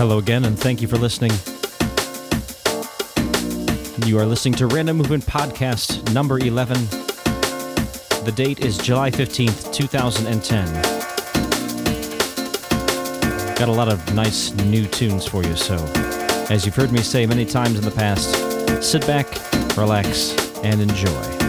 Hello again, and thank you for listening. You are listening to Random Movement Podcast number 11. The date is July 15th, 2010. Got a lot of nice new tunes for you, so as you've heard me say many times in the past, sit back, relax, and enjoy.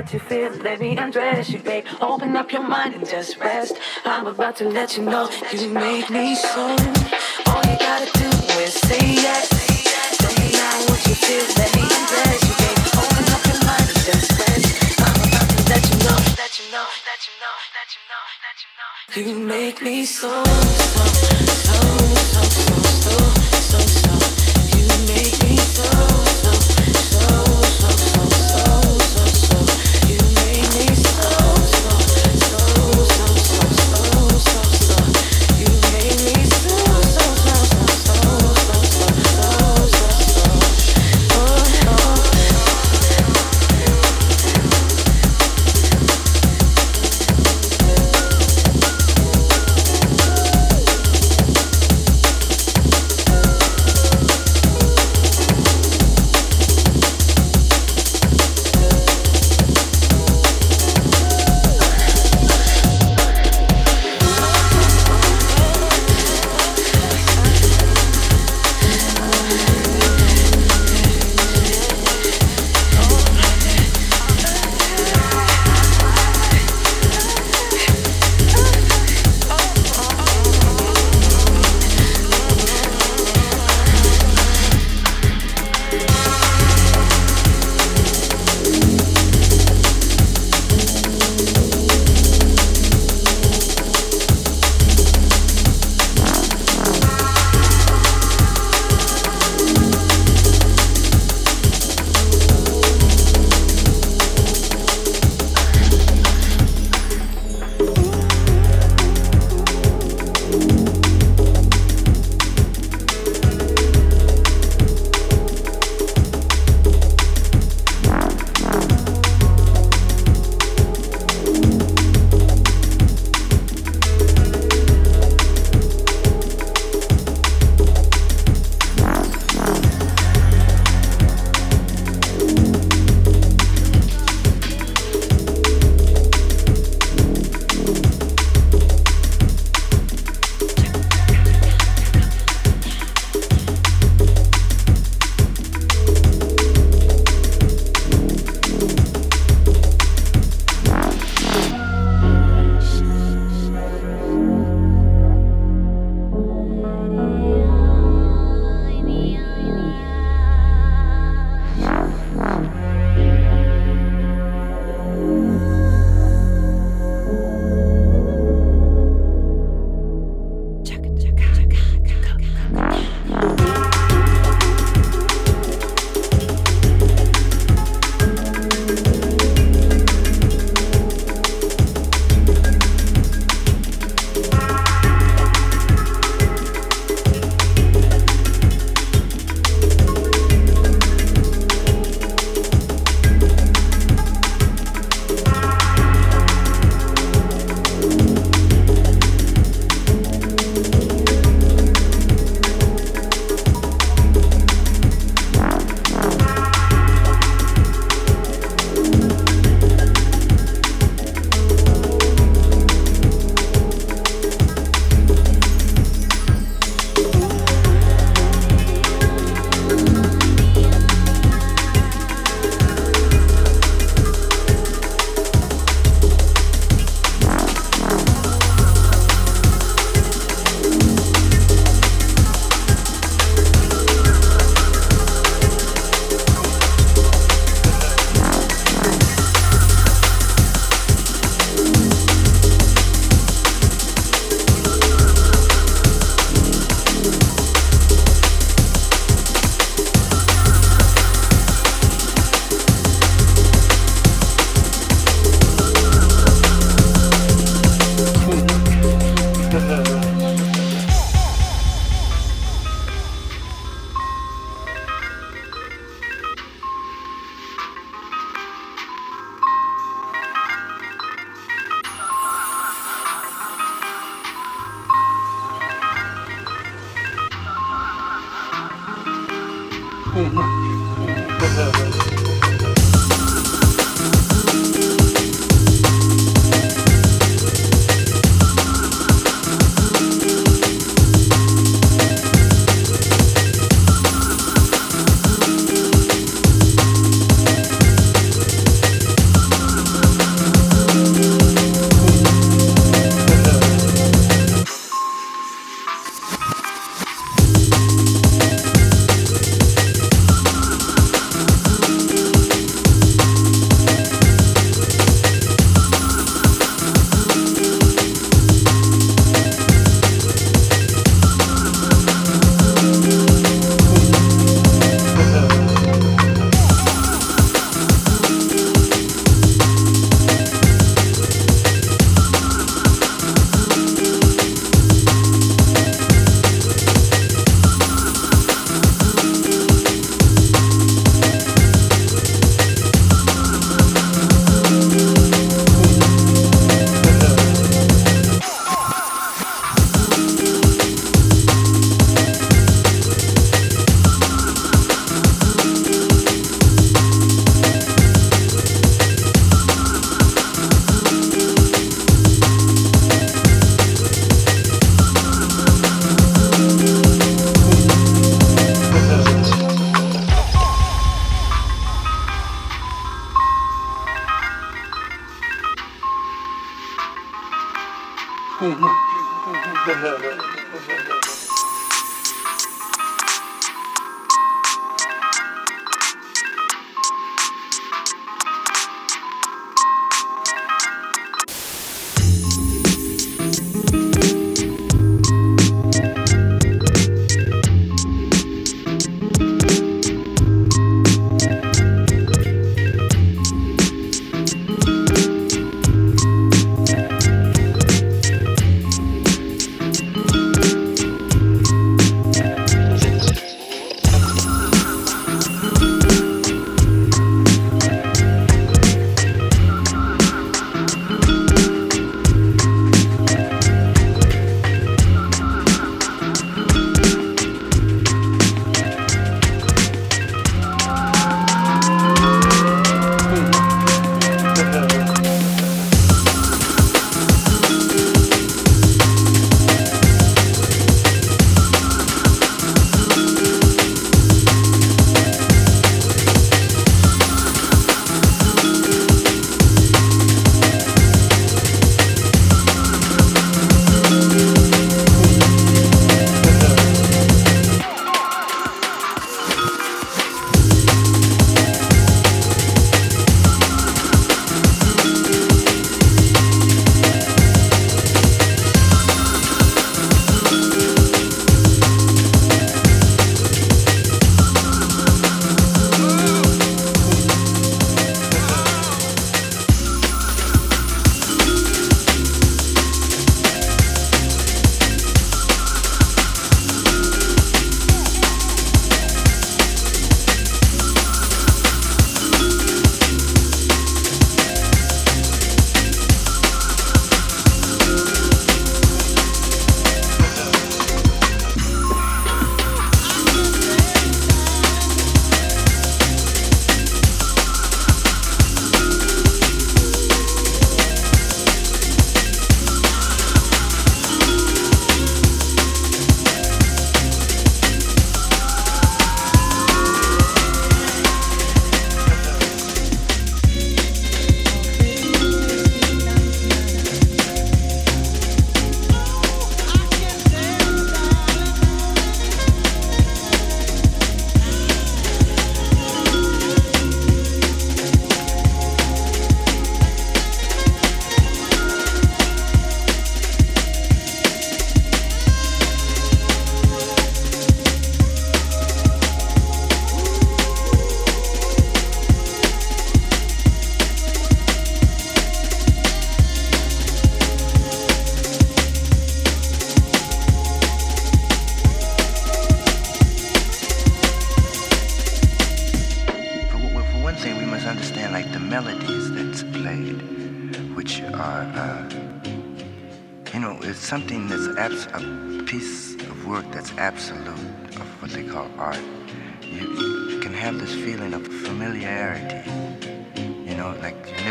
What you feel. Let me undress you, babe. Open up your mind and just rest. I'm about to let you know you make me so. All you gotta do is say yes. Tell me now what you feel. Let me undress you, babe. Open up your mind and just rest. I'm about to let you know, let you know, let you know, let you know, let you know. You make me so, so,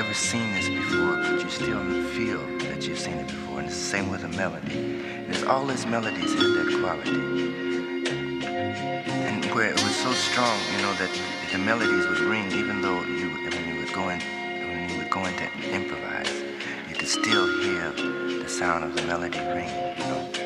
never seen this before, but you still feel that you've seen it before. And it's the same with a melody. There's all these melodies have that quality. And where it was so strong, you know, that the melodies would ring even though you when you were going when you were going to improvise, you could still hear the sound of the melody ring, you know.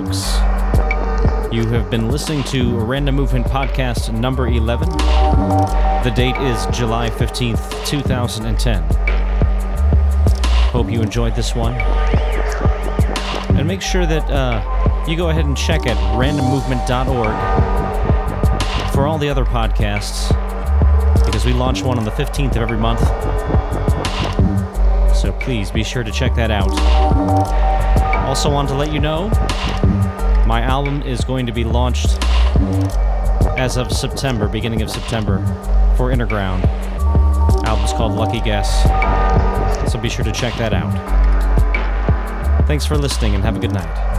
Folks. You have been listening to Random Movement Podcast number 11. The date is July 15th, 2010. Hope you enjoyed this one. And make sure that uh, you go ahead and check at randommovement.org for all the other podcasts because we launch one on the 15th of every month. So please be sure to check that out. Also, want to let you know album is going to be launched as of September, beginning of September, for Innerground. Album's called Lucky Guess. So be sure to check that out. Thanks for listening and have a good night.